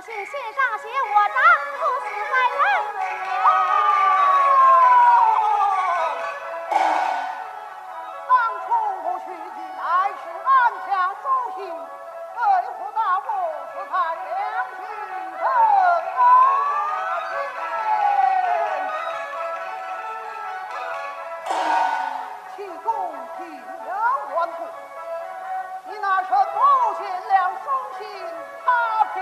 信信上写我丈夫死在人中，当初取计乃是暗枪诛心，对付大我是他良心功。其中必，你那是诛心了忠心。他子。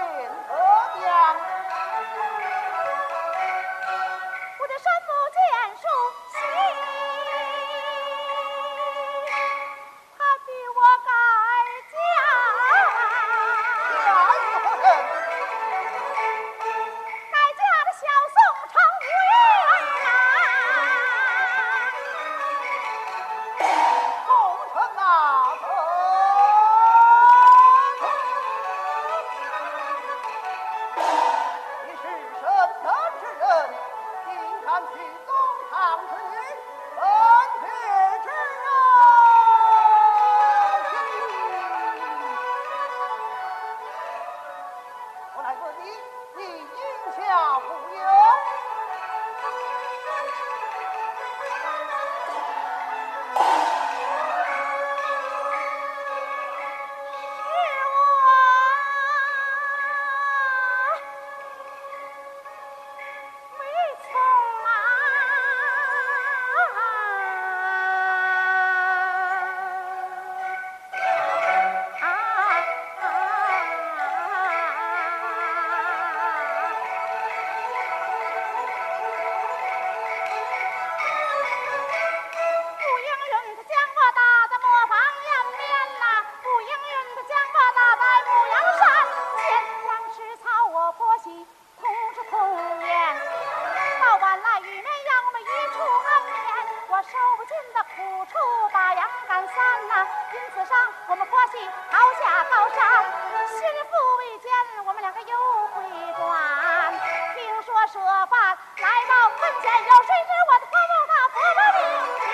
我们花心好下，高山心腹未坚。我们两个又回转，听说舍爸来到坟前，有谁知我的婆婆？她婆婆命。